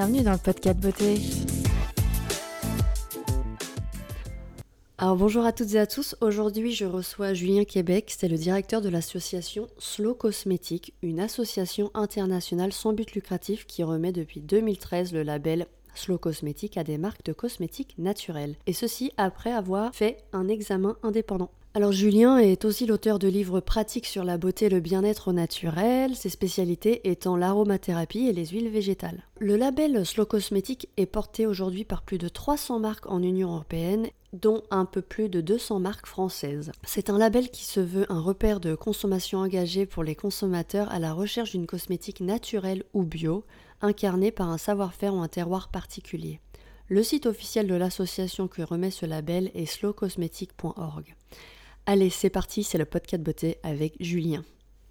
bienvenue dans le podcast beauté. Alors bonjour à toutes et à tous, aujourd'hui je reçois Julien Québec, c'est le directeur de l'association Slow Cosmétique, une association internationale sans but lucratif qui remet depuis 2013 le label Slow Cosmétique à des marques de cosmétiques naturels. Et ceci après avoir fait un examen indépendant. Alors Julien est aussi l'auteur de livres pratiques sur la beauté et le bien-être naturel, ses spécialités étant l'aromathérapie et les huiles végétales. Le label Slow Cosmétique est porté aujourd'hui par plus de 300 marques en Union européenne dont un peu plus de 200 marques françaises. C'est un label qui se veut un repère de consommation engagée pour les consommateurs à la recherche d'une cosmétique naturelle ou bio, incarnée par un savoir-faire ou un terroir particulier. Le site officiel de l'association qui remet ce label est slowcosmetic.org. Allez, c'est parti, c'est le podcast beauté avec Julien.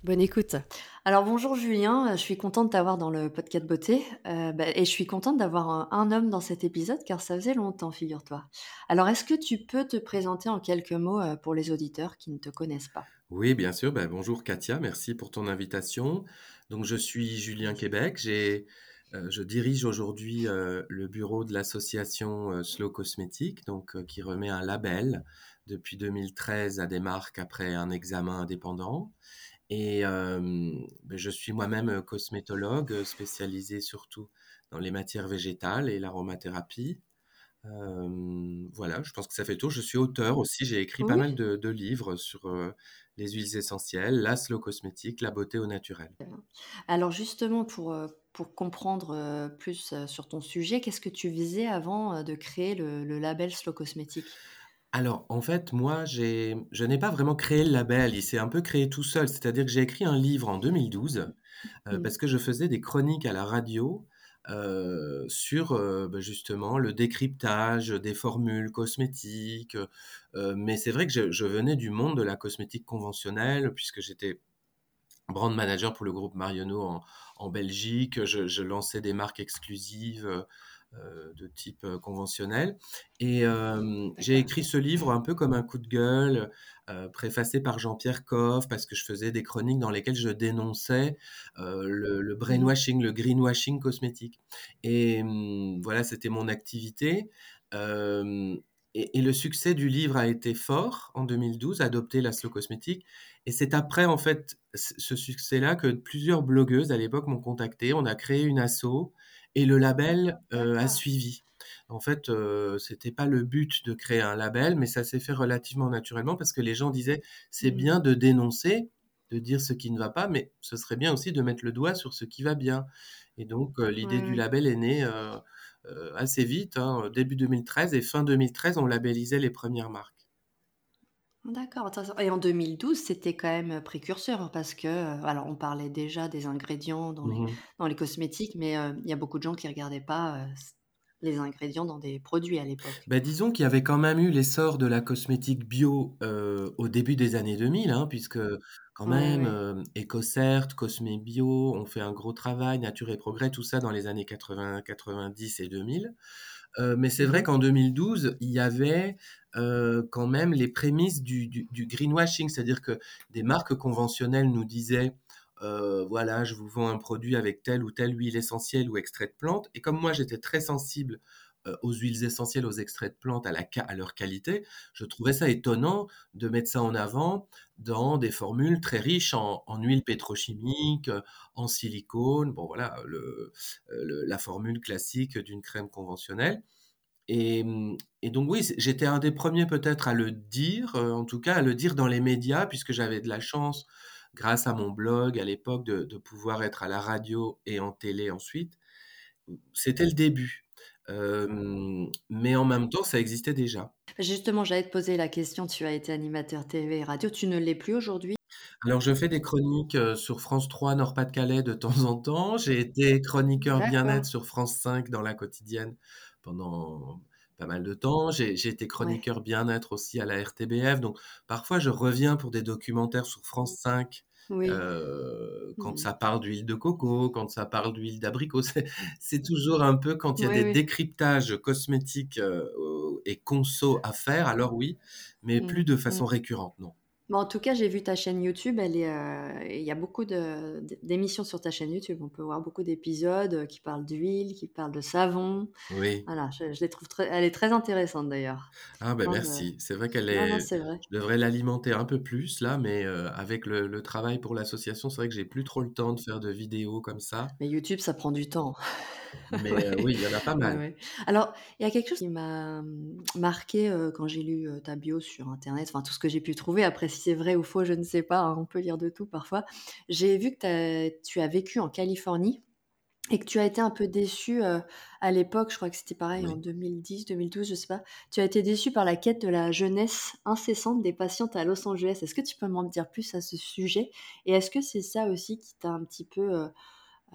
Bonne écoute. Alors bonjour Julien, je suis contente de t'avoir dans le podcast beauté euh, bah, et je suis contente d'avoir un, homme dans cet épisode car ça faisait longtemps, figure-toi. Alors est-ce que tu peux te présenter en quelques mots euh, pour les auditeurs qui ne te connaissent pas? Oui, bien sûr. Bah, bonjour Katia, merci pour ton invitation. Donc je suis Julien Québec, j'ai euh, je dirige aujourd'hui le bureau de l'association Slow Cosmétique, donc qui remet un label depuis 2013 à des marques après un examen indépendant. Et ben, je suis moi-même cosmétologue, spécialisé surtout dans les matières végétales et l'aromathérapie. voilà, je pense que ça fait tout. Je suis auteur aussi, j'ai écrit pas mal de, livres sur les huiles essentielles, la slow cosmétique, la beauté au naturel. Alors justement, pour, pour comprendre plus sur ton sujet, qu'est-ce que tu visais avant de créer le, le label slow cosmétique? Alors, en fait, moi, j'ai je n'ai pas vraiment créé le label, il s'est un peu créé tout seul. C'est-à-dire que j'ai écrit un livre en 2012, euh, mmh. parce que je faisais des chroniques à la radio, euh, sur, euh, bah, justement le décryptage des formules cosmétiques, mais c'est vrai que je venais du monde de la cosmétique conventionnelle puisque j'étais brand manager pour le groupe Marionneau en en Belgique. Je je lançais des marques exclusives, de type euh, conventionnel. Et euh, j'ai écrit ce livre un peu comme un coup de gueule, préfacé par Jean-Pierre Coff, parce que je faisais des chroniques dans lesquelles je dénonçais le, brainwashing, le greenwashing cosmétique. Et voilà, c'était mon activité. Et, le succès du livre a été fort en 2012, adopter la slow cosmétique. Et c'est après, en fait, ce succès-là que plusieurs blogueuses à l'époque m'ont contacté. On a créé une asso et le label euh, a suivi. En fait, euh, c'était pas le but de créer un label, mais ça s'est fait relativement naturellement parce que les gens disaient c'est mmh. bien de dénoncer, de dire ce qui ne va pas, mais ce serait bien aussi de mettre le doigt sur ce qui va bien. Et donc euh, l'idée du label est née assez vite, hein, début 2013 et fin 2013, on labellisait les premières marques. D'accord, Et en 2012, c'était quand même précurseur parce que, alors on parlait déjà des ingrédients dans les, mmh dans les cosmétiques, mais il y a beaucoup de gens qui regardaient pas les ingrédients dans des produits à l'époque. Bah, disons qu'il y avait quand même eu l'essor de la cosmétique bio au début des années 2000, hein, puisque quand même, EcoCert, Cosme Bio ont fait un gros travail, Nature et Progrès, tout ça dans les années 80, 90 et 2000. mais c'est vrai mmh qu'en 2012, il y avait euh, quand même les prémices du, greenwashing, c'est-à-dire que des marques conventionnelles nous disaient euh, voilà, je vous vends un produit avec telle ou telle huile essentielle ou extrait de plante. Et comme moi, j'étais très sensible euh, aux huiles essentielles, aux extraits de plantes, à, leur qualité, je trouvais ça étonnant de mettre ça en avant dans des formules très riches en, en huile pétrochimique, en silicone, bon voilà, la formule classique d'une crème conventionnelle. Mmh, et, donc oui, j'étais un des premiers peut-être à le dire, euh, en tout cas à le dire dans les médias, puisque j'avais de la chance, grâce à mon blog à l'époque, de, pouvoir être à la radio et en télé ensuite. C'était le début. mais en même temps, ça existait déjà. Justement, j'allais te poser la question, tu as été animateur TV et radio, tu ne l'es plus aujourd'hui? Alors, je fais des chroniques euh, sur France 3 Nord-Pas-de-Calais de temps en temps. J'ai été chroniqueur bien-être sur France 5 dans la quotidienne pendant pas mal de temps. J'ai été chroniqueur bien-être aussi à la RTBF. Donc, parfois, je reviens pour des documentaires sur France 5. Euh, quand mmh. ça parle d'huile de coco, quand ça parle d'huile d'abricot, c'est toujours un peu quand il y a des décryptages cosmétiques euh, et conso à faire, alors oui, mais plus de mmh. façon récurrente, non. Mais en tout cas, j'ai vu ta chaîne YouTube, elle est, heu, il y a beaucoup de d'émissions sur ta chaîne YouTube. On peut voir beaucoup d'épisodes, heu, qui parlent d'huile, qui parlent de savon. Oui. Voilà, je je les trouve très elle est très intéressante d'ailleurs. Ah ben merci. C'est vrai qu'elle non, non, est c'est vrai. je devrais l'alimenter un peu plus là, mais heu, avec le le travail pour l'association, c'est vrai que j'ai plus trop le temps de faire de vidéos comme ça. Mais YouTube, ça prend du temps. Mais Ouais, oui, il y en a pas mal. ouais. Alors, il y a quelque chose qui m'a, mmh, marquée, heu, quand j'ai lu, heu, ta bio sur internet, enfin tout ce que j'ai pu trouver. Après si c'est vrai ou faux, je ne sais pas, hein, on peut lire de tout parfois. J'ai vu que tu as vécu en Californie et que tu as été un peu déçue, heu, à l'époque, je crois que c'était pareil en Oui. 2010-2012, je sais pas. Tu as été déçue par la quête de la jeunesse incessante des patientes à Los Angeles. Est-ce que tu peux m'en dire plus à ce sujet? Et est-ce que c'est ça aussi qui t'a un petit peu,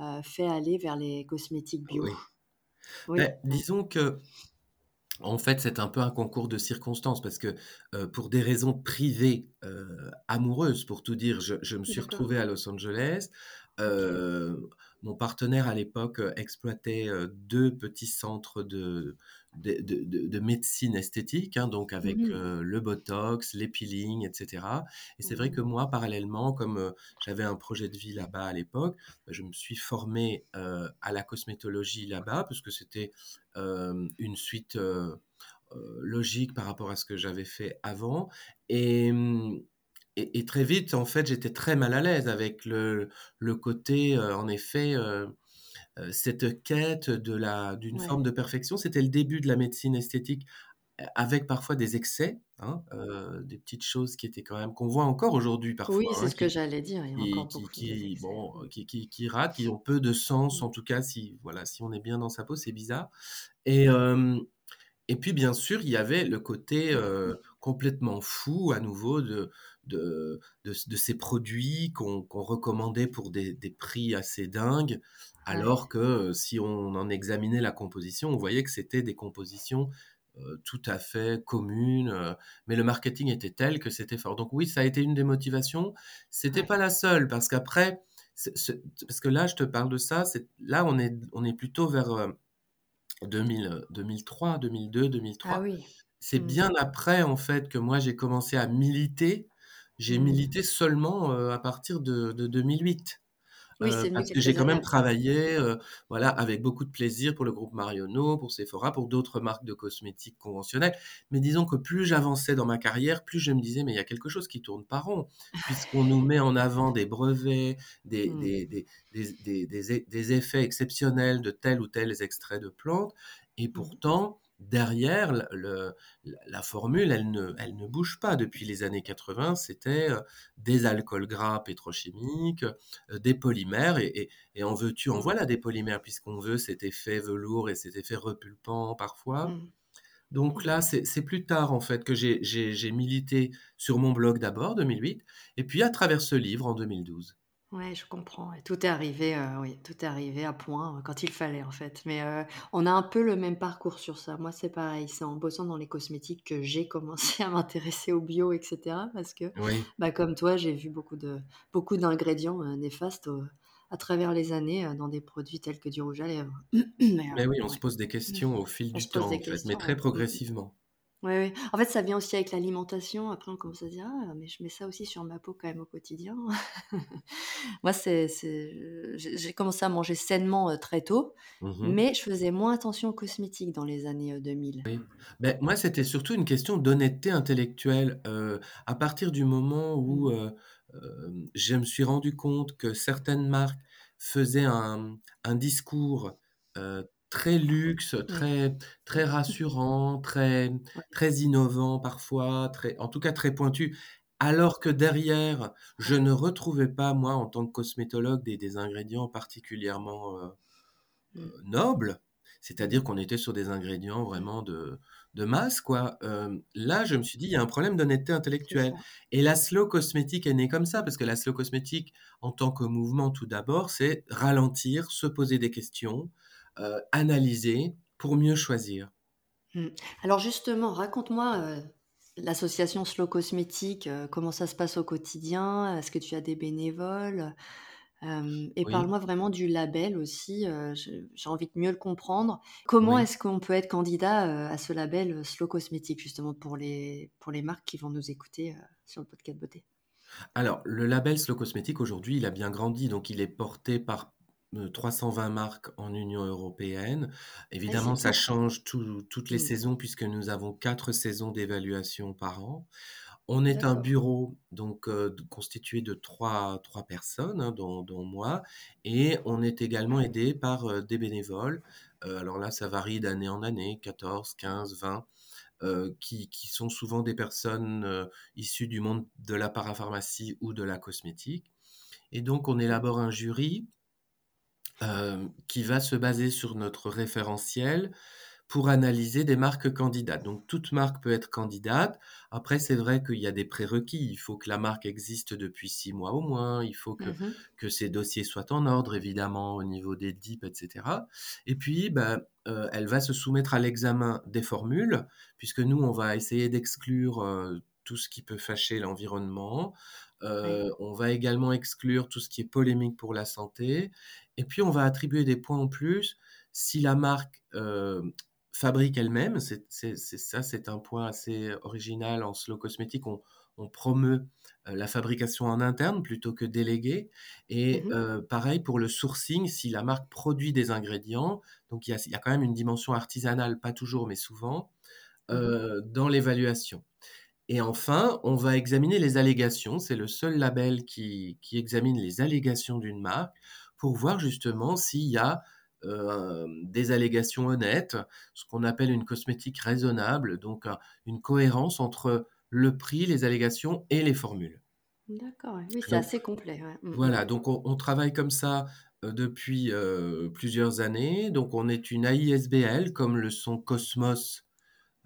heu, fait aller vers les cosmétiques bio? Oui. Oui, Beh, mmh. disons qu'en fait, c'est un peu un concours de circonstances parce que, heu, pour des raisons privées, heu, amoureuses pour tout dire, je je me suis retrouvé à Los Angeles. Mon partenaire à l'époque, exploitait, heu, 2 petits centres de de de de de médecine esthétique, hein, donc Mmh avec, mh. heu, le botox, les peelings et cetera. Et c'est vrai que Mmh. moi, parallèlement, comme, heu, j'avais un projet de vie là-bas à l'époque, bah, je me suis formé, heu, à la cosmétologie là-bas parce que c'était, une suite, logique par rapport à ce que j'avais fait avant. Et mmh et et très vite, en fait, j'étais très mal à l'aise avec le le côté, en effet, cette quête de la d'une Ouais. forme de perfection. C'était le début de la médecine esthétique, a avec parfois des excès, hein, heu, des petites choses qui étaient quand même qu'on voit encore aujourd'hui Oui, parfois, c'est hein, ce que j'allais dire, il y a qui encore qui beaucoup qui bon, Mmh. qui ratent, qui ont peu de sens, Mmh. en tout cas si voilà, si on est bien dans sa peau, c'est bizarre. Et et puis bien sûr, il y avait le côté, heu, complètement fou à nouveau de de de de ces produits qu'on qu'on recommandait pour des des prix assez dingues, Ouais. alors que, heu, si on en examinait la composition, on voyait que c'était des compositions, heu, tout à fait communes, heu, mais le marketing était tel que c'était fort. Donc oui, ça a été une des motivations. C'était Ouais. pas la seule parce qu'après, ce ce parce que là, je te parle de ça, là, on est on est plutôt vers, heu, 2000, heu, 2003-2002-2003. Ah oui. C'est Mmh. bien après, en fait, que moi j'ai commencé à militer. J'ai Mmh. milité seulement, heu, à partir de de 2008. Oui, venu parce que j'ai quand même travaillé, heu, voilà, avec beaucoup de plaisir pour le groupe Marionnaud, pour Sephora, pour d'autres marques de cosmétiques conventionnelles. Mais disons que plus j'avançais dans ma carrière, plus je me disais: «Mais il y a quelque chose qui tourne pas rond, puisqu'on nous met en avant des brevets, des Mmh. des des des des des é des effets exceptionnels de tels ou tels extraits de plantes et Mmh. pourtant derrière le la formule, elle ne elle ne bouge pas. Depuis les années 80, c'était, heu, des alcools gras pétrochimiques, heu, des polymères et et et en veux-tu, en Mmh. voilà des polymères puisqu'on veut cet effet velours et cet effet repulpant parfois. Mmh. Donc Mmh. là, c'est c'est plus tard en fait que j'ai milité sur mon blog d'abord, 2008 et puis à travers ce livre en 2012. Ouais, je comprends, ouais. Tout est arrivé, heu, oui, tout est arrivé à point, heu, quand il fallait, en fait. Mais, heu, on a un peu le même parcours sur ça. Moi, c'est pareil, c'est en bossant dans les cosmétiques que j'ai commencé à m'intéresser au bio et cetera parce que, Oui, bah, comme toi, j'ai vu beaucoup de beaucoup d'ingrédients, heu, néfastes, heu, à travers les années, heu, dans des produits tels que du rouge à lèvres. Mais, mais oui, on se ouais. pose des questions au fil On du pose temps des en fait, mais questions, très. Mmh mh. progressivement. Oui. En fait, ça vient aussi avec l'alimentation. Après, on commence à se dire: «Ah, mais je mets ça aussi sur ma peau quand même au quotidien». Moi, c'est c'est j'ai commencé à manger sainement, très tôt, Mmh mh. mais je faisais moins attention aux cosmétiques dans les années, heu, 2000. Oui. Beh, moi, c'était surtout une question d'honnêteté intellectuelle, à partir du moment où, Mmh. je me suis rendu compte que certaines marques faisaient un un discours, très luxe, Mmh. très très rassurant, très très innovant parfois, très en tout cas très pointu, alors que derrière, je ne retrouvais pas, moi, en tant que cosmétologue, des des ingrédients particulièrement, heu Mmh. noble, Mmh. c'est-à-dire qu'on était sur des ingrédients vraiment de de masse quoi. Hem, là, je me suis dit: «Il y a un problème d'honnêteté intellectuelle» et la slow cosmétique est née comme ça, parce que la slow cosmétique, en tant que mouvement, tout d'abord, c'est ralentir, se poser des questions, heu, analyser pour mieux choisir. Mmh. Alors justement, raconte-moi, heu, l'association Slow Cosmétique, heu, comment ça se passe au quotidien? Est-ce que tu as des bénévoles? Et Oui, parle-moi vraiment du label aussi, j'ai envie de mieux le comprendre. Comment oui. est-ce qu'on peut être candidat, à ce label, Slow Cosmétique justement pour les pour les marques qui vont nous écouter, sur le podcast beauté? Alors, le label Slow Cosmétique, aujourd'hui, il a bien grandi. Donc, il est porté par 320 marques en Union européenne. Évidemment, ça change toutes les mmh. saisons puisque nous avons quatre saisons d'évaluation par an. On est un bureau donc constitué de trois, trois personnes, hein, dont, moi, et on est également aidé par des bénévoles. alors là, ça varie d'année en année, 14, 15, 20, qui, qui, sont souvent des personnes issues du monde de la parapharmacie ou de la cosmétique. Et donc, on élabore un jury qui va se baser sur notre référentiel pour analyser des marques candidates. Donc toute marque peut être candidate. Après, c'est vrai qu'il y a des prérequis. Il faut que la marque existe depuis six mois au moins. Il faut que, mmh que ses dossiers soient en ordre, évidemment, au niveau des DIP, etc. Et puis, bah, elle va se soumettre à l'examen des formules, puisque nous, on va essayer d'exclure tout ce qui peut fâcher l'environnement. On va également exclure tout ce qui est polémique pour la santé. Et puis, on va attribuer des points en plus si la marque fabrique elle-même. C'est, ça, c'est un point assez original en slow cosmétique. On, promeut la fabrication en interne plutôt que déléguée. Et mmh pareil pour le sourcing, si la marque produit des ingrédients, donc il y a, quand même une dimension artisanale, pas toujours, mais souvent, mmh dans l'évaluation. Et enfin, on va examiner les allégations. C'est le seul label qui, examine les allégations d'une marque pour voir justement s'il y a euh, des allégations honnêtes, ce qu'on appelle une cosmétique raisonnable, donc une cohérence entre le prix, les allégations et les formules. D'accord, oui, c'est assez complet. Mm, mm. Voilà, donc on, travaille comme ça euh, depuis euh, plusieurs années. Donc on est une AISBL, comme le sont Cosmos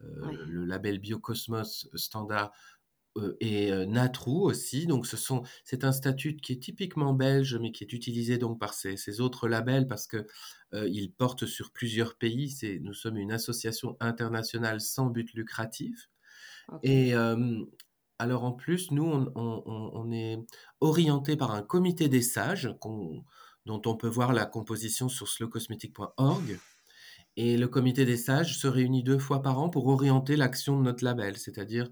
euh, le label Biocosmos standard euh, et euh, Natrou aussi. Donc, ce sont, c'est un statut qui est typiquement belge, mais qui est utilisé donc par ces, autres labels parce que il porte sur plusieurs pays. C'est, nous sommes une association internationale sans but lucratif. Et alors en plus, nous, on, est orienté par un comité des sages dont on peut voir la composition sur slowcosmetic.org. Et le comité des sages se réunit deux fois par an pour orienter l'action de notre label. C'est-à-dire,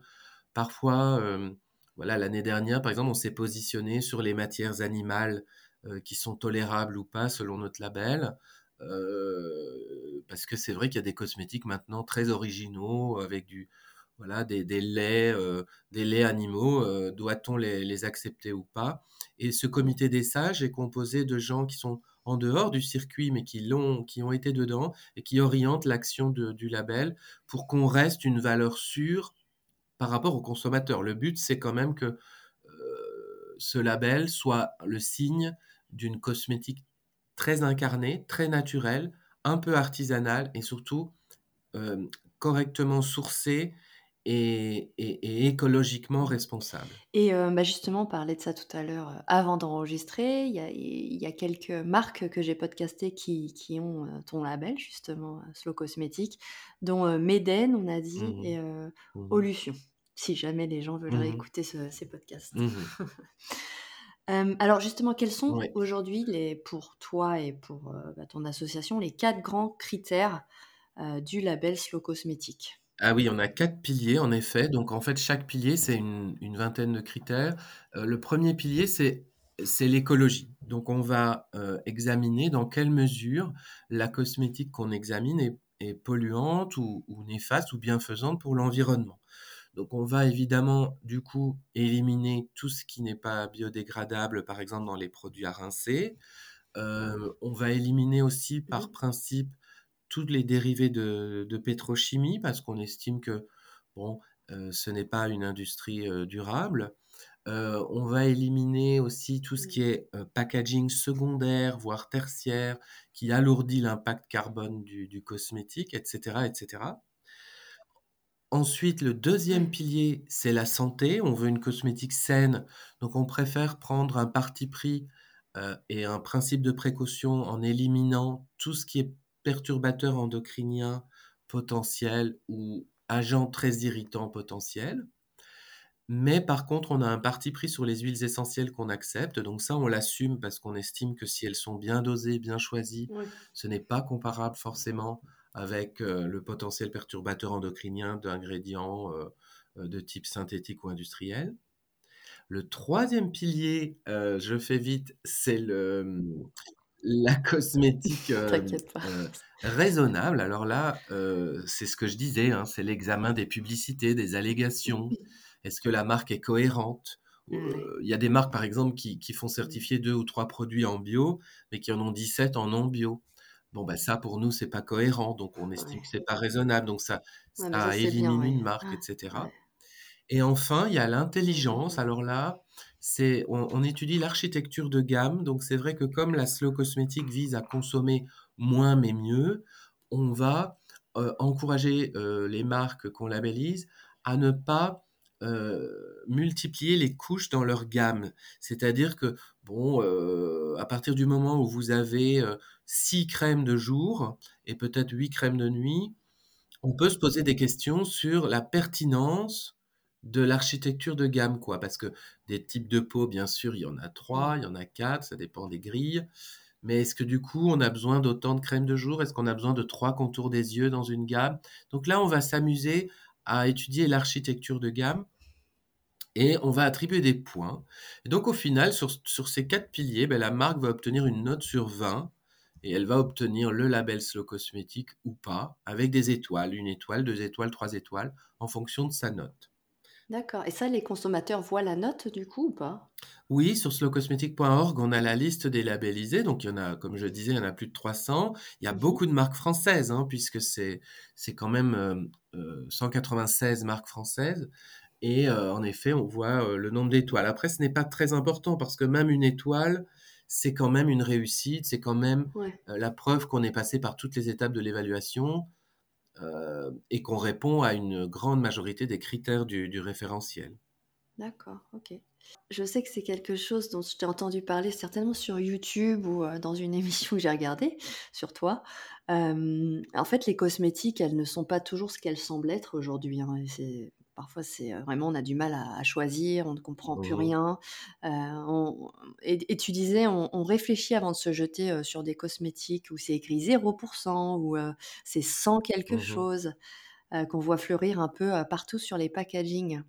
parfois, euh, voilà, l'année dernière, par exemple, on s'est positionné sur les matières animales euh, qui sont tolérables ou pas selon notre label. Euh, parce que c'est vrai qu'il y a des cosmétiques maintenant très originaux avec du, voilà, des, laits, des laits animaux. Doit-on les, les, accepter ou pas? Et ce comité des sages est composé de gens qui sont en dehors du circuit, mais qui, ont été dedans et qui orientent l'action du label pour qu'on reste une valeur sûre par rapport au consommateur. Le but, c'est quand même que euh, ce label soit le signe d'une cosmétique très incarnée, très naturelle, un peu artisanale et surtout euh, correctement sourcée et, écologiquement responsable. Et euh, bah justement, on parlait de ça tout à l'heure euh, avant d'enregistrer. Il y a, quelques marques que j'ai podcastées qui, qui ont euh, ton label, justement, Slow Cosmétique, dont Meden, on a dit, mmh et mmh Olution, si jamais les gens veulent mmh réécouter ces podcasts. alors justement, quels sont aujourd'hui, les, pour toi et pour bah, ton association, les quatre grands critères du label Slow Cosmétique ah oui, on a quatre piliers en effet. Donc en fait, chaque pilier, c'est une, vingtaine de critères. Euh, le premier pilier, c'est c'est l'écologie. Donc on va euh, examiner dans quelle mesure la cosmétique qu'on examine est, polluante ou, néfaste ou bienfaisante pour l'environnement. Donc on va évidemment du coup éliminer tout ce qui n'est pas biodégradable, par exemple dans les produits à rincer. Euh, on va éliminer aussi par principe toutes les dérivés de, pétrochimie parce qu'on estime que bon, euh, ce n'est pas une industrie euh, durable. Euh, on va éliminer aussi tout ce qui est packaging secondaire, voire tertiaire, qui alourdit l'impact carbone du, cosmétique, etc., etc. Ensuite, le deuxième pilier, c'est la santé. On veut une cosmétique saine, donc on préfère prendre un parti pris et un principe de précaution en éliminant tout ce qui est perturbateurs endocriniens potentiels ou agents très irritants potentiels. Mais par contre, on a un parti pris sur les huiles essentielles qu'on accepte. Donc ça, on l'assume parce qu'on estime que si elles sont bien dosées, bien choisies, ce n'est pas comparable forcément avec euh, le potentiel perturbateur endocrinien d'ingrédients euh, euh, de type synthétique ou industriel. Le troisième pilier, je fais vite, c'est le, la cosmétique, pas. heu, raisonnable. Alors là, heu, c'est ce que je disais, hein, c'est l'examen des publicités, des allégations. Est-ce que la marque est cohérente? Ouais. il y a des marques, par exemple, qui qui font Mmh. certifier 2 ou 3 produits en bio, mais qui en ont 17 en non bio. Bon, bah, ça, pour nous, c'est pas cohérent, donc on estime que c'est pas raisonnable, donc ça Ouais, bien, élimine ouais. une marque et cetera. ouais. Et enfin, il y a l'intelligence. mmh. Alors là, on étudie l'architecture de gamme, donc c'est vrai que comme la slow cosmétique vise à consommer moins mais mieux, on va, heu, encourager, heu, les marques qu'on labellise à ne pas, heu, multiplier les couches dans leur gamme. C'est-à-dire que, bon, à partir du moment où vous avez, heu, 6 crèmes de jour et peut-être 8 crèmes de nuit, on peut se poser des questions sur la pertinence de l'architecture de gamme, quoi. Parce que des types de peau, bien sûr, il y en a. 3, il y en a 4, ça dépend des grilles. Mais est-ce que du coup, on a besoin d'autant de crème de jour? Est-ce qu'on a besoin de 3 contours des yeux dans une gamme? Donc là, on va s'amuser à étudier l'architecture de gamme et on va attribuer des points. Et donc au final, sur, sur ces quatre piliers, ben, la marque va obtenir une note sur 20 et elle va obtenir le label Slow Cosmétique ou pas, avec des étoiles, une étoile, deux étoiles, trois étoiles, en fonction de sa note. D'accord. Et ça, les consommateurs voient la note du coup ou pas? Oui, sur slowcosmetic.org, on a la liste des labellisés. Donc, il y en a, comme je disais, il y en a plus de 300. Il y a beaucoup de marques françaises, hein, puisque c'est, quand même euh, euh, 196 marques françaises. Et euh, en effet, on voit euh, le nombre d'étoiles. Après, ce n'est pas très important parce que même une étoile, c'est quand même une réussite, c'est quand même Ouais. euh, la preuve qu'on est passé par toutes les étapes de l'évaluation euh, et qu'on répond à une grande majorité des critères du, référentiel. D'accord, OK. Je sais que c'est quelque chose dont je t'ai entendu parler certainement sur YouTube ou, heu, dans une émission que j'ai regardée sur toi. Hem, en fait, les cosmétiques, elles ne sont pas toujours ce qu'elles semblent être aujourd'hui, hein parfois, c'est, vraiment on a du mal à à choisir, on ne comprend plus Mhm, rien. On et et tu disais, on on réfléchit avant de se jeter, sur des cosmétiques où c'est écrit 0 ou, heu, c'est sans quelque mhm, chose, qu'on voit fleurir un peu, partout sur les packagings.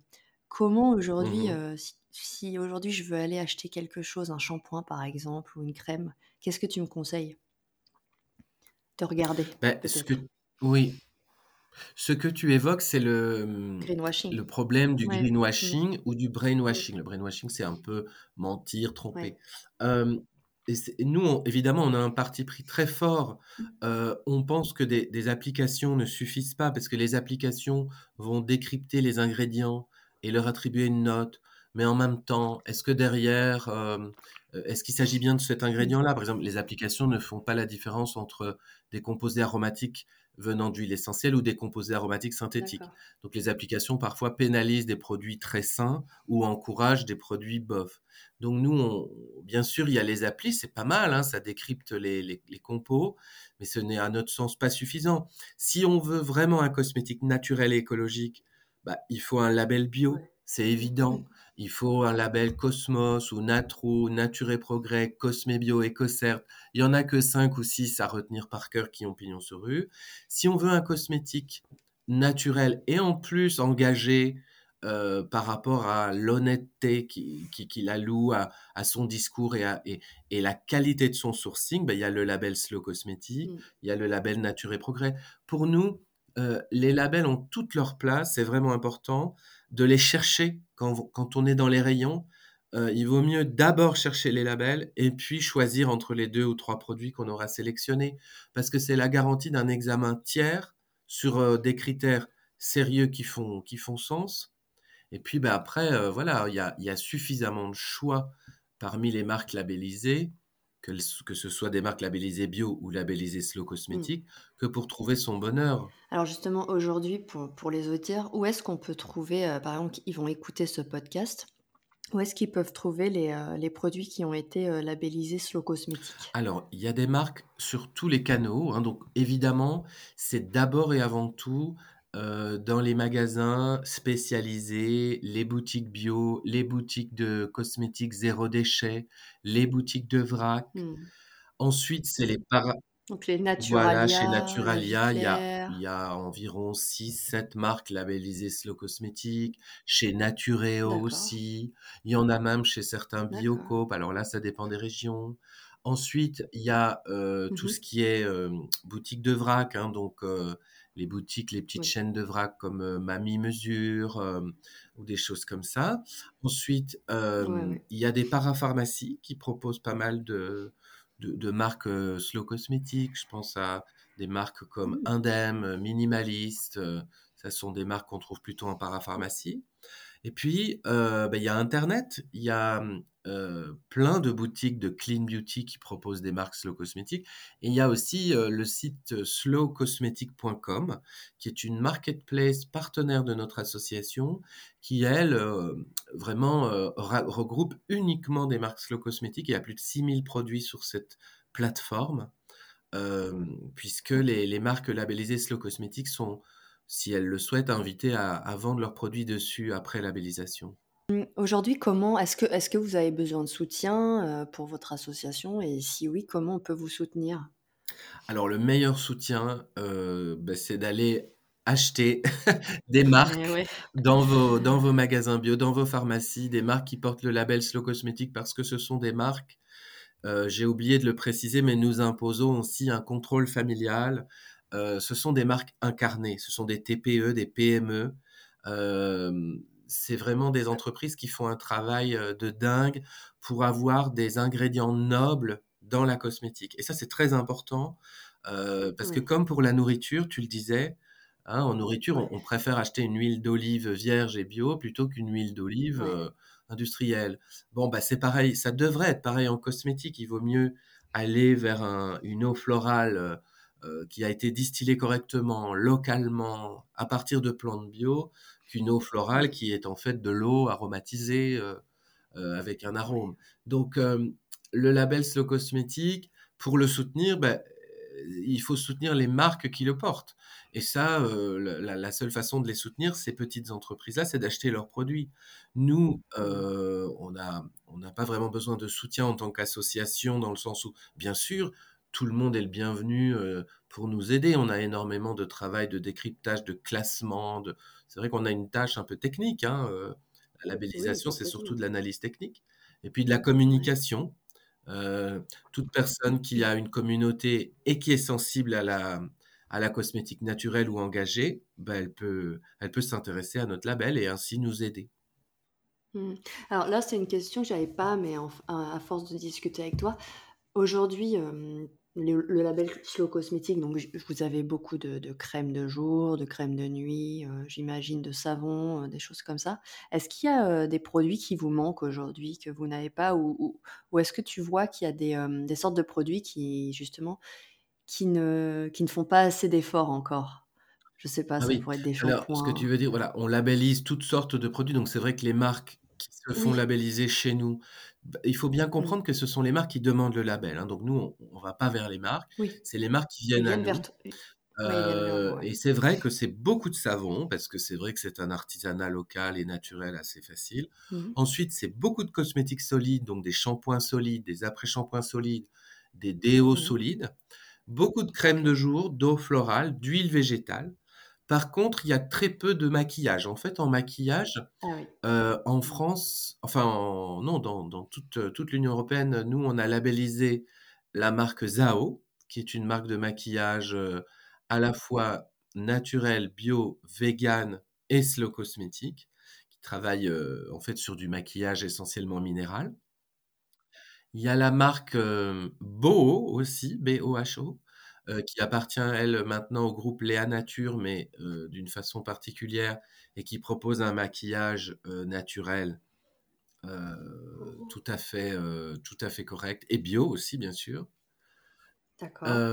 Comment aujourd'hui, mhm. heu, si si aujourd'hui je veux aller acheter quelque chose, un shampoing par exemple ou une crème, qu'est-ce que tu me conseilles? De regarder Ben, ce que, oui, Ce que tu évoques, c'est le, mmh, Greenwashing? le problème du Ouais. Mmh. greenwashing ou du Mmh. brainwashing. Le brainwashing, c'est un peu mentir, tromper. Et nous, on évidemment, on a un parti pris très fort. Heu, on pense que des des applications ne suffisent pas parce que les applications vont décrypter les ingrédients et leur attribuer une note. Mais en même temps, est-ce que derrière, est-ce qu'il s'agit bien de cet Mmh. ingrédient-là? Par exemple, les applications ne font pas la différence entre des composés aromatiques venant d'huiles essentielles ou des composés aromatiques synthétiques. Donc les applications parfois pénalisent des produits très sains ou encouragent des produits bof. Donc nous, on, bien sûr, il y a les applis, c'est pas mal, hein, ça décrypte les, les, les compos, mais ce n'est à notre sens pas suffisant. Si on veut vraiment un cosmétique naturel et écologique, bah, il faut un label bio, c'est évident. Il faut un label Cosmos ou Natro, Nature et Progrès, Cosmébio, EcoCert. Il y en a que 5 ou 6 à retenir par cœur qui ont pignon sur rue. Si on veut un cosmétique naturel et en plus engagé euh, par rapport à l'honnêteté qu'il qui, qui alloue à, à, son discours et, à, et, et, la qualité de son sourcing, ben, il y a le label Slow Cosmétique, Mmh. il y a le label Nature et Progrès. Pour nous, euh, les labels ont toute leur place, c'est vraiment important de les chercher quand, quand on est dans les rayons. Euh, il vaut mieux d'abord chercher les labels et puis choisir entre les deux ou trois produits qu'on aura sélectionnés, parce que c'est la garantie d'un examen tiers sur euh, des critères sérieux qui font, qui font sens. Et puis ben, après, euh, voilà, il y a, y a, suffisamment de choix parmi les marques labellisées, que, que ce soit des marques labellisées bio ou labellisées slow Mmh. cosmétique, que pour trouver son bonheur. Alors justement aujourd'hui pour pour les auditeurs, où est-ce qu'on peut trouver, heu, par exemple, ils vont écouter ce podcast, où est-ce qu'ils peuvent trouver les, heu, les produits qui ont été, heu, labellisés Slow Cosmétique? Alors, il y a des marques sur tous les canaux, hein, donc évidemment, c'est d'abord et avant tout euh, dans les magasins spécialisés, les boutiques bio, les boutiques de cosmétiques zéro déchet, les boutiques de vrac. Mmh. Ensuite, c'est les para Donc les Voilà, chez Naturalia, Naturalia, il y a il Claire. y a environ 6-7 marques labellisées Slow Cosmétic. Chez Naturéo D'accord, aussi. Il y en a même chez certains. Biocoop. Alors là, ça dépend des régions. Ensuite, il y a euh, tout ce Mmh qui est euh, boutique de vrac, hein, donc euh, les boutiques, les petites Oui. chaînes de vrac comme euh, Mamie Mesure euh, ou des choses comme ça. Ensuite, euh, ouais. il y a des parapharmacies qui proposent pas mal de, de, de marques euh, slow cosmétiques. Je pense à des marques comme Mmh. Indem, Minimaliste. ça sont des marques qu'on trouve plutôt en parapharmacie. Et puis, bah, il y a Internet, il y a euh, plein de boutiques de clean beauty qui proposent des marques slow cosmétiques. Et il y a aussi euh, le site slowcosmetic.com, qui est une marketplace partenaire de notre association, qui, elle, euh, vraiment euh, ra- regroupe uniquement des marques slow cosmétiques. Il y a plus de 6000 produits sur cette plateforme, euh, puisque les, marques labellisées slow cosmétiques sont si elles le souhaitent, invitées à vendre leurs produits dessus après labellisation. Mmh, aujourd'hui, comment est-ce que est-ce que vous avez besoin de soutien, heu, pour votre association? Et si oui, comment on peut vous soutenir? Alors, le meilleur soutien, euh, ben, c'est d'aller acheter des Eh marques ouais. dans vos, dans vos magasins bio, dans vos pharmacies, des marques qui portent le label Slow Cosmétique parce que ce sont des marques, euh, j'ai oublié de le préciser, mais nous imposons aussi un contrôle familial. Euh, ce sont des marques incarnées, ce sont des TPE, des PME. Euh, c'est vraiment des entreprises qui font un travail de dingue pour avoir des ingrédients nobles dans la cosmétique. Et ça, c'est très important euh, parce que comme pour la nourriture, tu le disais, hein, en nourriture, on, préfère acheter une huile d'olive vierge et bio plutôt qu'une huile d'olive euh, industrielle. Bon, bah, c'est pareil, ça devrait être pareil en cosmétique. Il vaut mieux aller vers un- une eau florale euh, qui a été distillée correctement, localement, à partir de plantes bio, qu'une eau florale qui est en fait de l'eau aromatisée euh, euh, avec un arôme. Donc, euh, le label Slow Cosmétique, pour le soutenir, ben, il faut soutenir les marques qui le portent. Et ça, la, seule façon de les soutenir, ces petites entreprises-là, c'est d'acheter leurs produits. Nous, on a, on n'a pas vraiment besoin de soutien en tant qu'association, dans le sens où, bien sûr, tout le monde est le bienvenu euh, pour nous aider. On a énormément de travail de décryptage, de classement. De... C'est vrai qu'on a une tâche un peu technique. Hein, euh, la labellisation, c'est surtout de l'analyse technique. Et puis de la communication. Euh, toute personne qui a une communauté et qui est sensible à la, à la cosmétique naturelle ou engagée, ben, elle peut, elle peut s'intéresser à notre label et ainsi nous aider. Mmh. Alors là, c'est une question que j'avais pas, mais en à force de discuter avec toi, aujourd'hui, hem, le le label Slow Cosmétique, donc j vous avez beaucoup de de crèmes de jour, de crèmes de nuit, heu, j'imagine de savons, heu, des choses comme ça. Est-ce qu'il y a, heu, des produits qui vous manquent aujourd'hui, que vous n'avez pas? Ou ou ou est-ce que tu vois qu'il y a des, sortes de produits qui justement, qui ne qui ne font pas assez d'efforts encore? Je sais pas, Ah ça oui, pourrait être des alors ce que tu shampoings veux dire, voilà, on labellise toutes sortes de produits, donc c'est vrai que les marques qui se font oui, labelliser chez nous, il faut bien mmh, comprendre que ce sont les marques qui demandent le label, hein. Donc nous, on ne va pas vers les marques, oui, c'est les marques qui viennent à vers nous. viennent ouais. et c'est vrai que c'est beaucoup de savon, parce que c'est vrai que c'est un artisanat local et naturel assez facile. Mmh Ensuite, c'est beaucoup de cosmétiques solides, donc des shampoings solides, des après-shampoings solides, des déos Mmh solides, beaucoup de crèmes de jour, d'eau florale, d'huile végétale. Par contre, il y a très peu de maquillage. En fait, en maquillage, Ah oui. heu, en. France, enfin en non, dans dans toute, toute l'Union européenne, nous, on a labellisé la marque Zao, qui est une marque de maquillage, heu, à la fois naturel, bio, vegan et slow cosmétique, qui travaille, en fait sur du maquillage essentiellement minéral. Il y a la marque, Boho aussi, B-O-H-O, heu, qui appartient elle maintenant au groupe Léa Nature, mais heu, d'une façon particulière et qui propose un maquillage, heu, naturel, tout à fait, tout à fait correct et bio aussi bien sûr. D'accord.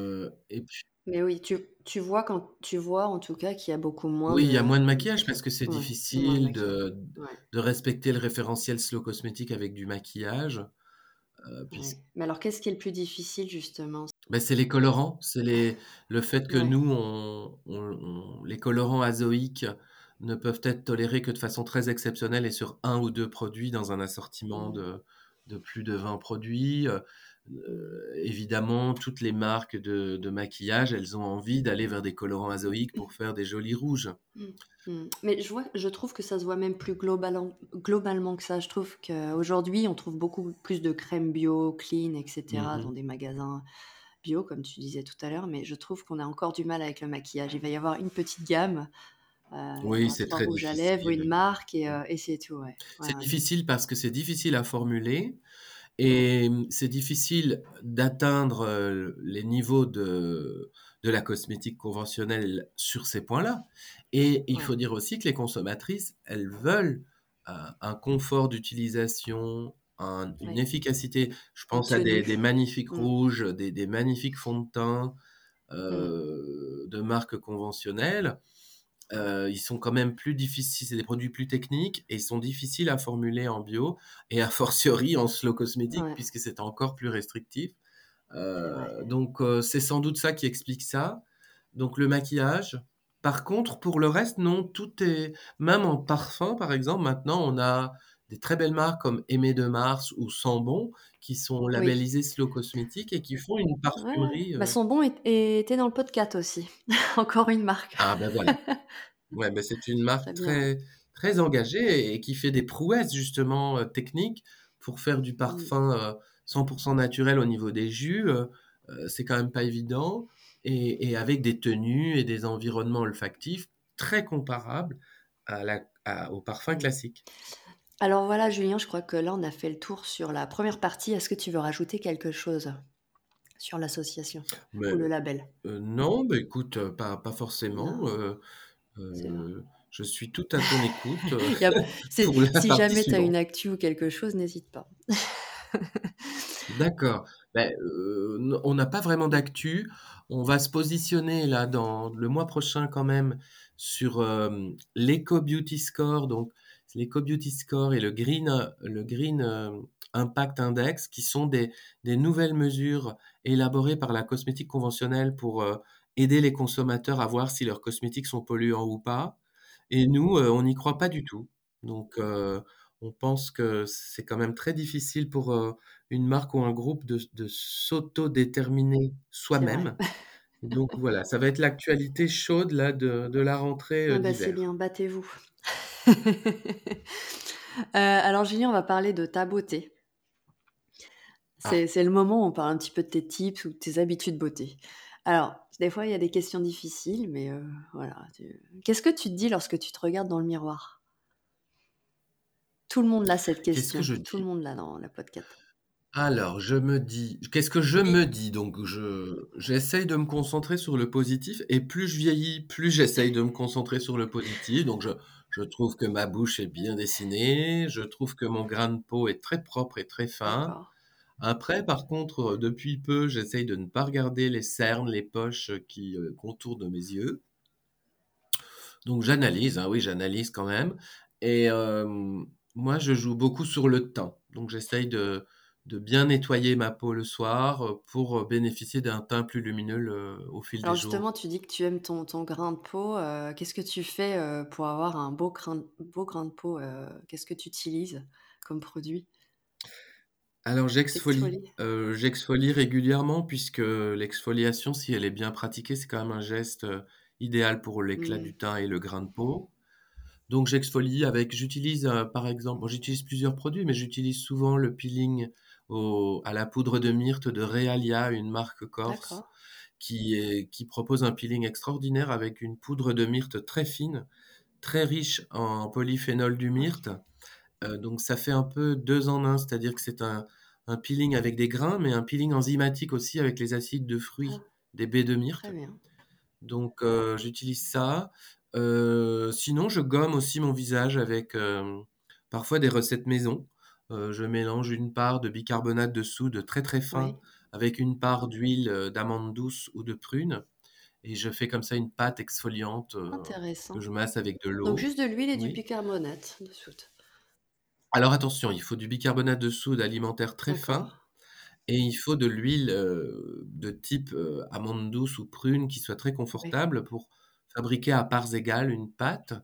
Heu et puis Mais oui, tu tu vois quand tu vois en tout cas qu'il y a beaucoup moins oui, il y a moins de maquillage parce que c'est ouais, de difficile de Ouais, de respecter le référentiel slow cosmétique avec du maquillage, ouais. Mais alors qu'est-ce qui est le plus difficile justement? Bah, c'est les colorants, c'est les le fait que Ouais. nous, on on on les colorants azoïques ne peuvent être tolérés que de façon très exceptionnelle et sur un ou 2 produits dans un assortiment de de plus de 20 produits, heu évidemment, toutes les marques de, maquillage, elles ont envie d'aller vers des colorants azoïques pour faire des jolis rouges. Mmh. Mmh. Mais je, vois, je trouve que ça se voit même plus globalement, globalement que ça. Je trouve qu'aujourd'hui, on trouve beaucoup plus de crèmes bio, clean, etc. Mmh dans des magasins bio, comme tu disais tout à l'heure. Mais je trouve qu'on a encore du mal avec le maquillage. Il va y avoir une petite gamme. Euh, oui, c'est très rouge difficile. à lèvres, une marque et, euh, et c'est tout. c'est difficile parce que c'est difficile à formuler. Et c'est difficile d'atteindre les niveaux de, de la cosmétique conventionnelle sur ces points-là. Et il faut dire aussi que les consommatrices, elles veulent un confort d'utilisation, une efficacité. Je pense à des, magnifiques mmh. rouges, des, magnifiques fonds de teint mmh. de marques conventionnelles. ils sont quand même plus difficiles, c'est des produits plus techniques et ils sont difficiles à formuler en bio et a fortiori en slow cosmétique puisque c'est encore plus restrictif. donc c'est sans doute ça qui explique ça. Donc le maquillage. Par contre, pour le reste, non, tout est... Même en parfum, par exemple, maintenant, on a des très belles marques comme Aimé de Mars ou Sambon qui sont labellisées slow cosmétique et qui font une parfumerie. Bah, Sambon était dans le podcast aussi. Encore une marque. Ah ben voilà. ouais, ben c'est une marque très, très engagée et qui fait des prouesses justement techniques pour faire du parfum 100% naturel au niveau des jus. c'est quand même pas évident. Et, avec des tenues et des environnements olfactifs très comparables à la, au parfum classique. Alors voilà, Julien, je crois que là, on a fait le tour sur la première partie. Est-ce que tu veux rajouter quelque chose sur l'association ou le label? euh, Non, bah, écoute, euh, pas, pas forcément. Euh, je suis tout à ton écoute. si jamais tu as une actu ou quelque chose, n'hésite pas. D'accord. Ben, on n'a pas vraiment d'actu. On va se positionner là dans le mois prochain quand même sur l'Eco Beauty Score, donc l'Eco-Beauty Score et le Green, le Green euh, Impact Index, qui sont des, nouvelles mesures élaborées par la cosmétique conventionnelle pour euh, aider les consommateurs à voir si leurs cosmétiques sont polluants ou pas. Et nous, euh, on n'y croit pas du tout. Donc, on pense que c'est quand même très difficile pour une marque ou un groupe de, s'auto-déterminer soi-même. Donc voilà, ça va être l'actualité chaude là de, la rentrée ah bah, C'est bien, battez-vous. Euh, alors Julien, on va parler de ta beauté. Ah. C'est le moment où on parle un petit peu de tes tips ou de tes habitudes beauté. Alors, des fois, il y a des questions difficiles, mais euh, voilà. Qu'est-ce que tu te dis lorsque tu te regardes dans le miroir? Tout le monde a cette question. Que je Tout le monde l'a dans la podcast. Alors, je me dis, qu'est-ce que je me dis? Donc, je, j'essaye de me concentrer sur le positif, et plus je vieillis, plus j'essaye de me concentrer sur le positif. Donc, je, je trouve que ma bouche est bien dessinée, je trouve que mon grain de peau est très propre et très fin. Après, par contre, depuis peu, j'essaye de ne pas regarder les cernes, les poches qui euh, contournent de mes yeux. Donc j'analyse, hein, oui, j'analyse quand même. Et euh, moi, je joue beaucoup sur le teint. Donc j'essaye de, de bien nettoyer ma peau le soir euh, pour euh, bénéficier d'un teint plus lumineux au fil des jours. Alors justement, tu dis que tu aimes ton, ton grain de peau. Euh, qu'est-ce que tu fais pour avoir un beau grain, beau grain de peau Qu'est-ce que tu utilises comme produit? Alors j'exfolie, j'exfolie régulièrement puisque l'exfoliation, si elle est bien pratiquée, c'est quand même un geste idéal pour l'éclat du teint et le grain de peau. Donc j'exfolie avec, j'utilise par exemple, j'utilise plusieurs produits, mais j'utilise souvent le peeling à la poudre de myrte de Realia, une marque corse, qui, qui propose un peeling extraordinaire avec une poudre de myrte très fine, très riche en polyphénol du myrte. Euh, donc ça fait un peu deux en un, c'est-à-dire que c'est un, peeling avec des grains, mais un peeling enzymatique aussi avec les acides de fruits ah. des baies de myrte. Donc euh, j'utilise ça. Euh, sinon, je gomme aussi mon visage avec parfois des recettes maison. Euh, je mélange une part de bicarbonate de soude très très fin avec une part d'huile euh, d'amande douce ou de prune. Et je fais comme ça une pâte exfoliante euh, que je masse avec de l'eau. Donc juste de l'huile et du bicarbonate de soude. Alors attention, il faut du bicarbonate de soude alimentaire très fin et il faut de l'huile de type amande douce ou prune qui soit très confortable pour fabriquer à parts égales une pâte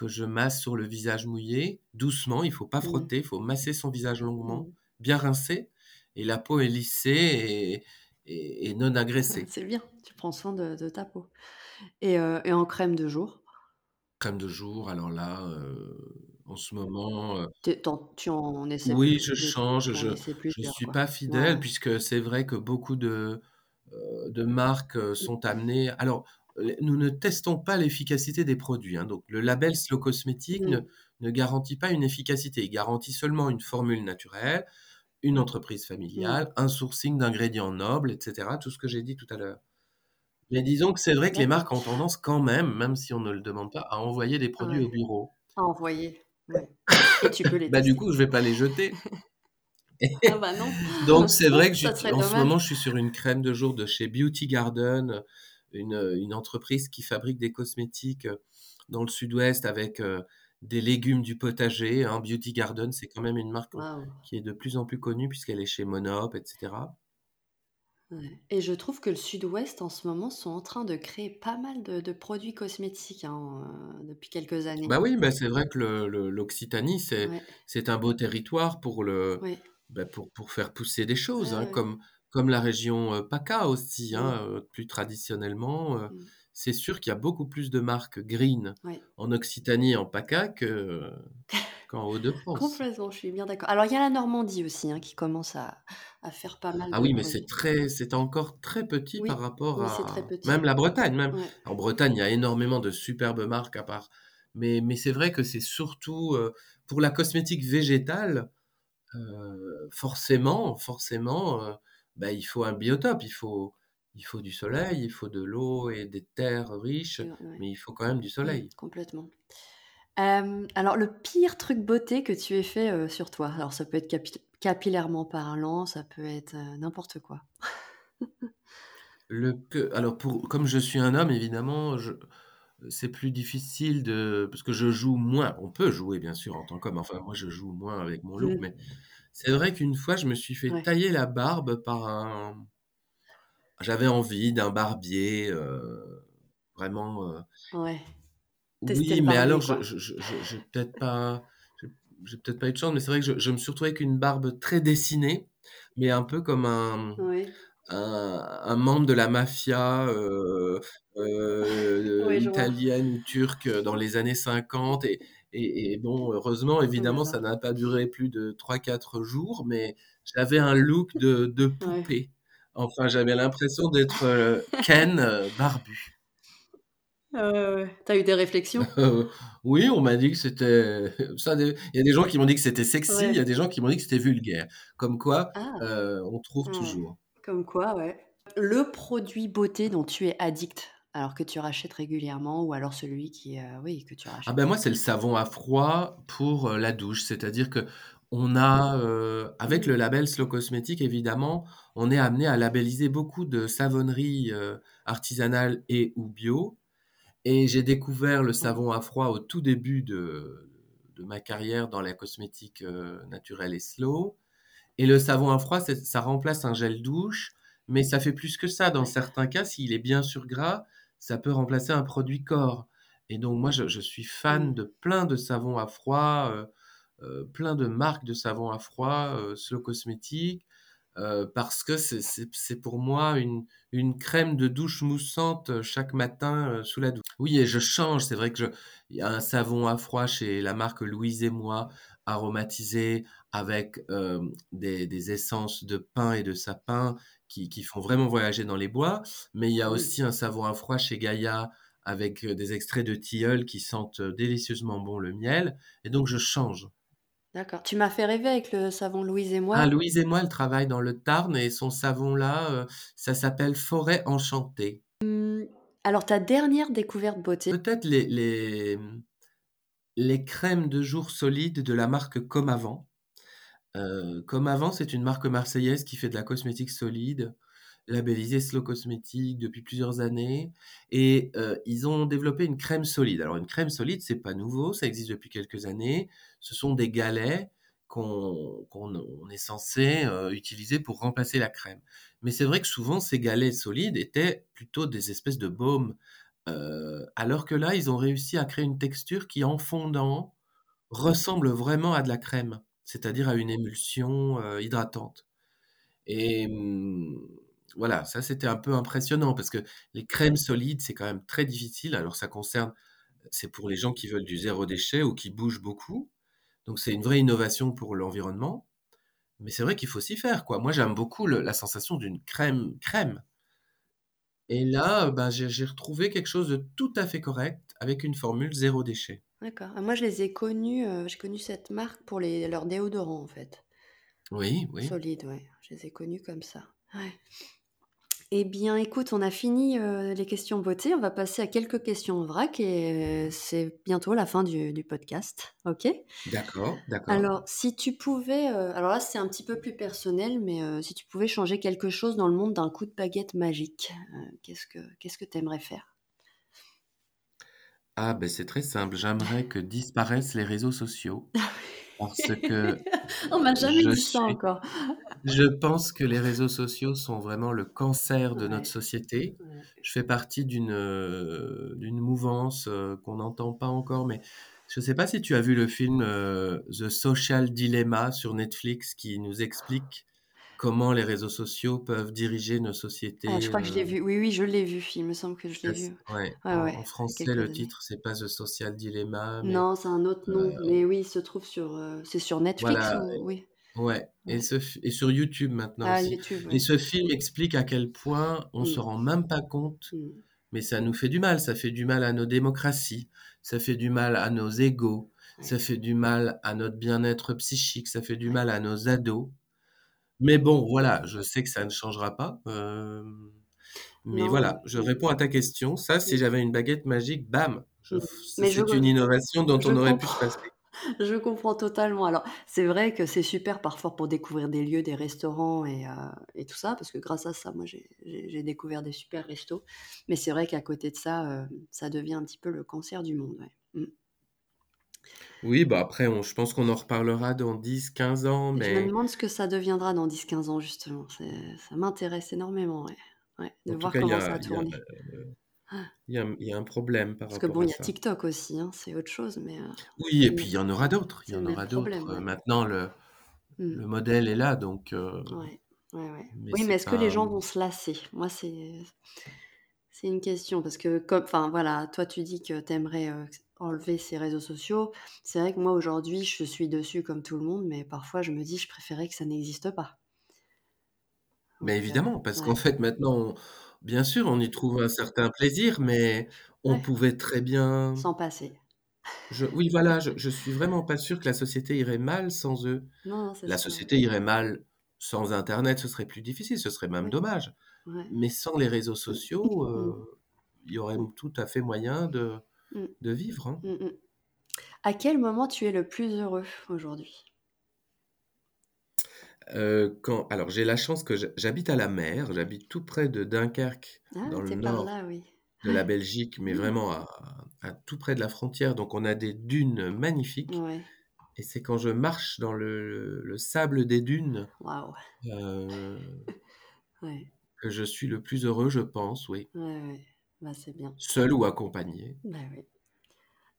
que je masse sur le visage mouillé, doucement, il faut pas mmh. frotter, il faut masser son visage longuement, mmh. bien rincer, et la peau est lissée et et non agressée. C'est bien, tu prends soin de de ta peau et heu et en crème de jour? Crème de jour, alors là, heu, en ce moment, tu en tu en essaies oui, je change, je plusieurs, suis quoi? pas fidèle ouais. puisque c'est vrai que beaucoup de, heu, de marques, heu, Mmh. sont amenées alors, nous ne testons pas l'efficacité des produits, hein, donc le label Slow Cosmétique ne Mmh. ne garantit pas une efficacité. Il garantit seulement une formule naturelle, une entreprise Mmh. familiale, un sourcing d'ingrédients nobles et cetera, tout ce que j'ai dit tout à l'heure. Mais disons que c'est vrai que les marques ont tendance quand même, même si on ne le demande pas, à envoyer des produits Ouais, au bureau. à envoyer, ouais et tu peux les Bah, du coup, je vais pas les jeter. Ah bah non, Donc c'est vrai que en ce moment, je suis sur une crème de jour de chez Beauty Garden, une, heu, une entreprise qui fabrique des cosmétiques, heu, dans le sud-ouest avec, heu, des légumes du potager, hein. Beauty Garden, c'est quand même une marque, qui est de plus en plus connue puisqu'elle est chez Monop et cetera. Ouais et je trouve que le Sud-Ouest, en ce moment, sont en train de créer pas mal de de produits cosmétiques, hein, depuis quelques années. Bah, oui, bah, c'est vrai que l'Occitanie, c'est Ouais, un beau territoire pour le ouais. bah, pour pour faire pousser des choses, Ouais, hein, comme comme la région, heu, PACA aussi, hein, heu, plus traditionnellement, heu, mmh. c'est sûr qu'il y a beaucoup plus de marques green Ouais. en Occitanie et en PACA que qu'en Hauts-de-France. Complètement, je suis bien d'accord. Alors il y a la Normandie aussi, hein, qui commence à à faire pas mal Ah de oui, mais c'est très c'est encore très petit par rapport oui, c'est très à petit. même la Bretagne, même. Ouais. En Bretagne, il y a énormément de superbes marques à part mais mais c'est vrai que c'est surtout, pour la cosmétique végétale, forcément forcément, bah, il faut un biotope, il faut il faut du soleil, il faut de l'eau et des terres riches, ouais. mais il faut quand même du soleil. complètement. Hem, alors le pire truc beauté que tu aies fait, heu, sur toi? Alors ça peut être capi capillairement parlant, ça peut être, heu, n'importe quoi. Le que alors pour comme je suis un homme évidemment, je c'est plus difficile de parce que je joue moins. On peut jouer bien sûr en tant qu'homme, enfin moi je joue moins avec mon look, mais Mmh. C'est vrai qu'une fois je me suis fait Ouais, tailler la barbe par un j'avais envie d'un barbier, heu, vraiment, heu ouais. Tester oui, le mais barbier, alors je quoi. je je je j'ai peut-être pas j'ai j'ai peut-être pas eu de chance, mais c'est vrai que je je me suis retrouvé avec une barbe très dessinée, mais un peu comme un un un membre de la mafia, heu heu, Oui, je vois. italienne ou turque, heu, dans les années 50 et et et bon, heureusement, évidemment, ça n'a pas duré plus de trois quatre jours, mais j'avais un look de de Ouais. poupée. Enfin, j'avais l'impression d'être, heu, Ken, heu, barbu. Ah ouais, ouais. Tu as eu des réflexions? Oui, on m'a dit que c'était ça dé il y a des gens qui m'ont dit que c'était sexy, il y a des gens qui m'ont dit que c'était vulgaire. Comme quoi, Ah! on trouve Ouais. toujours. Comme quoi, ouais. Le produit beauté dont tu es addict, alors que tu rachètes régulièrement ou alors celui qui, heu, oui, que tu Ah rachètes ben, moi, c'est le savon à froid pour, heu, la douche. C'est-à-dire qu'on a, heu, avec le label Slow Cosmétique, évidemment, on est amené à labelliser beaucoup de savonneries, artisanales et ou bio et j'ai découvert le savon à froid au tout début de de ma carrière dans la cosmétique, naturelle et slow et le savon à froid, ça remplace un gel douche, mais ça fait plus que ça. Dans certains cas, s'il est bien sur gras, ça peut remplacer un produit corps et donc moi, je je suis fan Mmh. de plein de savons à froid, heu heu, plein de marques de savons à froid, heu, Slow Cosmétique, parce que c'est pour moi une une crème de douche moussante, chaque matin, sous la douche. Oui et je change, c'est vrai que je il y a un savon à froid chez la marque Louise et Moi, aromatisé avec, des des essences de pin et de sapin qui qui font vraiment voyager dans les bois. Mais il y a aussi un savon à froid chez Gaïa avec, heu, des extraits de tilleul qui sentent, heu, délicieusement bon le miel et donc je change. D'accord. Tu m'as fait rêver avec le savon Louise et Ah, moi. Louise et Moi, elle travaille dans le Tarn et son savon là, heu, ça s'appelle Forêt Enchantée. Mmh, alors ta dernière découverte beauté? Peut-être les les, les crèmes de jour solides de la marque Comme Avant. Comme Avant, c'est une marque marseillaise qui fait de la cosmétique solide, labellisée Slow Cosmétique depuis plusieurs années et ils ont développé une crème solide. Alors une crème solide, c'est pas nouveau, ça existe depuis quelques années. Ce sont des galets qu'on qu'on on est censé, utiliser pour remplacer la crème. Mais c'est vrai que souvent ces galets solides étaient plutôt des espèces de baumes, alors que là, ils ont réussi à créer une texture qui, en fondant, ressemble vraiment à de la crème, c'est-à-dire à une émulsion, heu, hydratante Et mmh, voilà, ça c'était un peu impressionnant parce que les crèmes solides, c'est quand même très difficile. Alors ça concerne c'est pour les gens qui veulent du zéro déchet ou qui bougent beaucoup. Donc c'est une vraie innovation pour l'environnement. Mais c'est vrai qu'il faut s'y faire, quoi. Moi, j'aime beaucoup la sensation d'une crème crème. Et là, j'ai j'ai retrouvé quelque chose de tout à fait correct avec une formule zéro déchet. D'accord. Ah, moi, je les ai connus, heu, j'ai connu cette marque pour les leurs déodorants, en fait. Oui, oui. Solides, ouais. Je les ai connus comme ça. Ouais. Eh bien, écoute, on a fini, heu, les questions beauté. On va passer à quelques questions vrac et heu, c'est bientôt la fin du du podcast, OK? D'accord, d'accord. Alors, si tu pouvais, heu, alors là, c'est un petit peu plus personnel, mais heu, si tu pouvais changer quelque chose dans le monde d'un coup de baguette magique, heu, qu'est-ce que qu'est-ce que tu aimerais faire? Ah, beh, c'est très simple. J'aimerais que disparaissent les réseaux sociaux parce que On m'a jamais je dit ça suis encore. je pense que les réseaux sociaux sont vraiment le cancer de notre Ouais, société. ouais. Je fais partie d'une, d'une mouvance, heu, qu'on n'entend pas encore, mais je ne sais pas si tu as vu le film, heu, The Social Dilemma sur Netflix qui nous explique comment les réseaux sociaux peuvent diriger nos Ah, je sociétés, crois que je l'ai heu, vu. Oui, oui, je l'ai vu. Il me semble que je l'ai vu. ouais, Ouais, en ouais, français, le années. titre, c'est pas The Social Dilemma, mais Non, c'est un autre nom, heu, mais oui, il se trouve sur, c'est sur Netflix voilà, ou oui? ouais et Ouais. ce f et sur YouTube maintenant Ah, aussi YouTube, et ce film explique à quel point on se Mmh. rend même pas compte, Mmh. mais ça nous fait du mal. Ça fait du mal à nos démocraties, ça fait du mal à nos Ouais, ça fait du mal à notre bien-être psychique, ça fait du mal à nos ados. Mais bon, voilà, je sais que ça ne changera pas, hem, mais Non, voilà, je réponds à ta question. Ça, si j'avais une baguette magique, bam, c'est je une innovation dont je on aurait pu se passer. je comprends totalement. Alors, c'est vrai que c'est super parfois pour découvrir des lieux, des restaurants et et tout ça, parce que grâce à ça, moi, j'ai découvert des super restos. Mais c'est vrai qu'à côté de ça, heu, ça devient un petit peu le cancer du monde, ouais. Mmh. Oui, bah, après on je pense qu'on en reparlera dans 10-15 ans, je me mais demande ce que ça deviendra dans dix, quinze ans justement. C'est ça m'intéresse énormément, ouais. Ouais, de en tout voir cas, il y comment ça a a il y a, tourné. Ah, il y a il y a un problème par parce que rapport bon, à il y a ça. TikTok aussi, hein, c'est autre chose, mais heu, Oui et puis il y en aura d'autres, il y c'est le en même aura d'autres, ouais. maintenant le Mmh. le modèle est là donc heu, Ouais, ouais, ouais. mais Oui, mais c'est est-ce que les pas, gens vont se lasser? Moi, c'est c'est une question parce que comme enfin, voilà, toi, tu dis que tu aimerais, enlever ces réseaux sociaux. C'est vrai que moi, aujourd'hui, je suis dessus comme tout le monde, mais parfois, je me dis: «Je préférais que ça n'existe pas». mais Donc heu, évidemment, parce qu'en fait maintenant on bien sûr, on y trouve un certain plaisir, mais on ouais, pouvait très bien sans passer. je oui voilà, je je suis vraiment pas sûr que la société irait mal sans eux. Non, non, c'est La société irait mal sans internet, ce serait plus difficile, ce serait même Ouais, dommage. Mais sans les réseaux sociaux, Mmh. heu, il y aurait tout à fait moyen de Mmh. de vivre, hein. Mmh mh. À quel moment tu es le plus heureux aujourd'hui? Heu, quand alors j'ai la chance que j'ha j'habite à la mer, j'habite tout près de Dunkerque, Ah, dans le nord là, oui. de la Belgique, mais vraiment à à tout près de la frontière, donc on a des dunes magnifiques Ouais. et c'est quand je marche dans le le sable des dunes, Ouais, que je suis le plus heureux, je pense, oui. ouais. Bah, c'est bien. Seul ou accompagné. Bah, oui.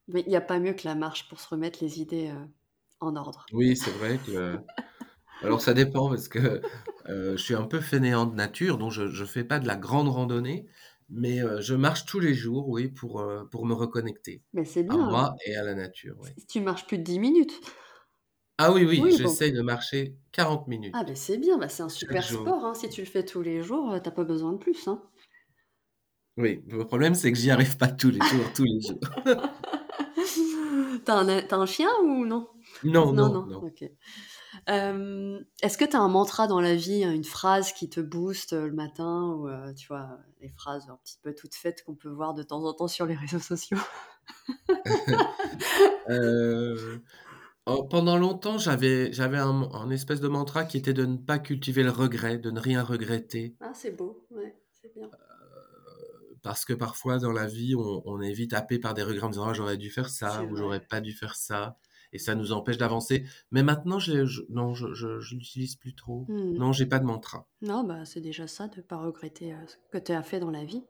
Mais il y a pas mieux que la marche pour se remettre les idées, heu, en ordre. Oui, c'est vrai que alors ça dépend parce que, heu, je suis un peu fainéant de nature, donc je je fais pas de la grande randonnée, mais heu, je marche tous les jours, oui, pour, me reconnecter Mais c'est à bien, moi et à la nature, oui. si tu marches plus de 10 minutes. Ah oui, oui, Oui, bon. j'essaye de marcher 40 Ah, beh, minutes c'est bien, bah, c'est un chaque super jour. sport, hein. Si tu le fais tous les jours, tu as pas besoin de plus, hein. Oui, le problème, c'est que j'y arrive pas tous les jours, tous les jours. Tu as un as un chien ou non? Non, Non, non, non. Hem, est-ce que tu as un mantra dans la vie, une phrase qui te booste, heu, le matin ou heu, tu vois, les phrases un petit peu toutes faites qu'on peut voir de temps en temps sur les réseaux sociaux? En pendant longtemps, j'avais j'avais un un espèce de mantra qui était de ne pas cultiver le regret, de ne rien regretter. Ah, c'est beau, ouais. Parce que parfois dans la vie, on on est vite happé par des regrets en disant: «Ah j'aurais dû faire ça» ou «J'aurais pas dû faire ça» et ça nous empêche d'avancer. Mais maintenant je je non, je je l'utilise plus trop. Mmh Non, j'ai pas de mantra. Non, bah, c'est déjà ça de pas regretter, heu, ce que tu as fait dans la vie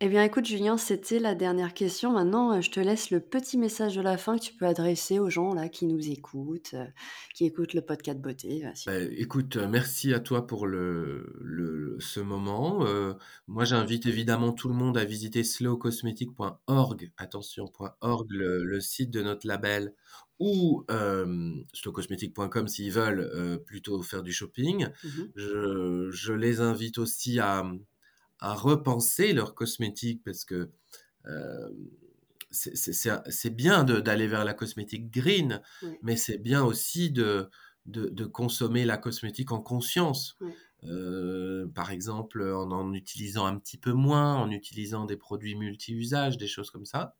Eh bien, écoute, Julien, c'était la dernière question. Maintenant, euh, je te laisse le petit message de la fin que tu peux adresser aux gens là qui nous écoutent, euh, qui écoutent le podcast beauté. Bah, écoute, euh, merci à toi pour le, ce moment. moi, j'invite évidemment tout le monde à visiter slowcosmetic.org, attention, .org, le, site de notre label, ou slowcosmetic.com s'ils veulent plutôt faire du shopping. Mmh je, je, les invite aussi à à repenser leurs cosmétiques parce que euh, c'est bien d'aller vers la cosmétique green, mais c'est bien aussi de, de, consommer la cosmétique en conscience. Euh, par exemple, en en utilisant un petit peu moins, en utilisant des produits multi-usages, des choses comme ça.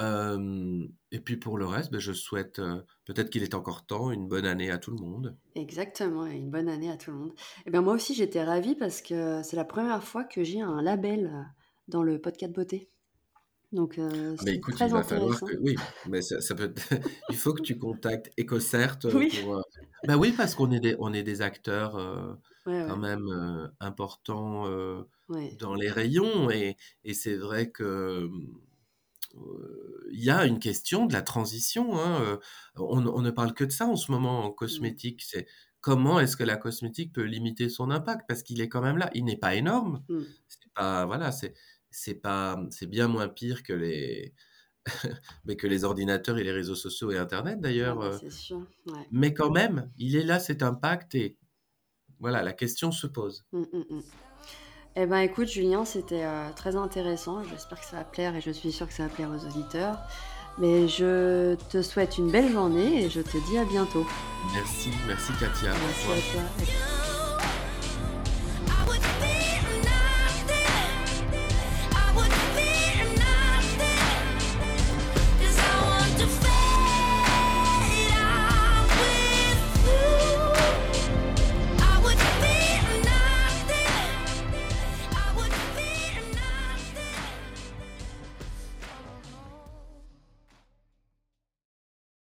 Euh, et puis pour le reste, ben, je souhaite, euh, peut-être qu'il est encore temps, une bonne année à tout le monde. Exactement, une bonne année à tout le monde. Et eh bien moi aussi j'étais ravie parce que c'est la première fois que j'ai un label euh, dans le podcast beauté. Donc euh, ah, écoute, très il va falloir que oui, mais ça, peut il faut que tu contactes EcoCert oui. pour ben oui parce qu'on est des on est des acteurs quand même importants dans les rayons et, et c'est vrai que il y a une question de la transition. Hein, euh, on, ne parle que de ça en ce moment en mmh. cosmétique. C'est comment est-ce que la cosmétique peut limiter son impact? Parce qu'il est quand même là. Il n'est pas énorme. Mmh. C'est pas voilà, c'est c'est pas c'est bien moins pire que les mais que les ordinateurs et les réseaux sociaux et Internet d'ailleurs. Bah, euh. Mais quand même, il est là cet impact et voilà, la question se pose. Mmh, eh ben écoute Julien, c'était euh, très intéressant. J'espère que ça va plaire et je suis sûre que ça va plaire aux auditeurs. Mais je te souhaite une belle journée et je te dis à bientôt. Merci, merci Katia. Merci à toi.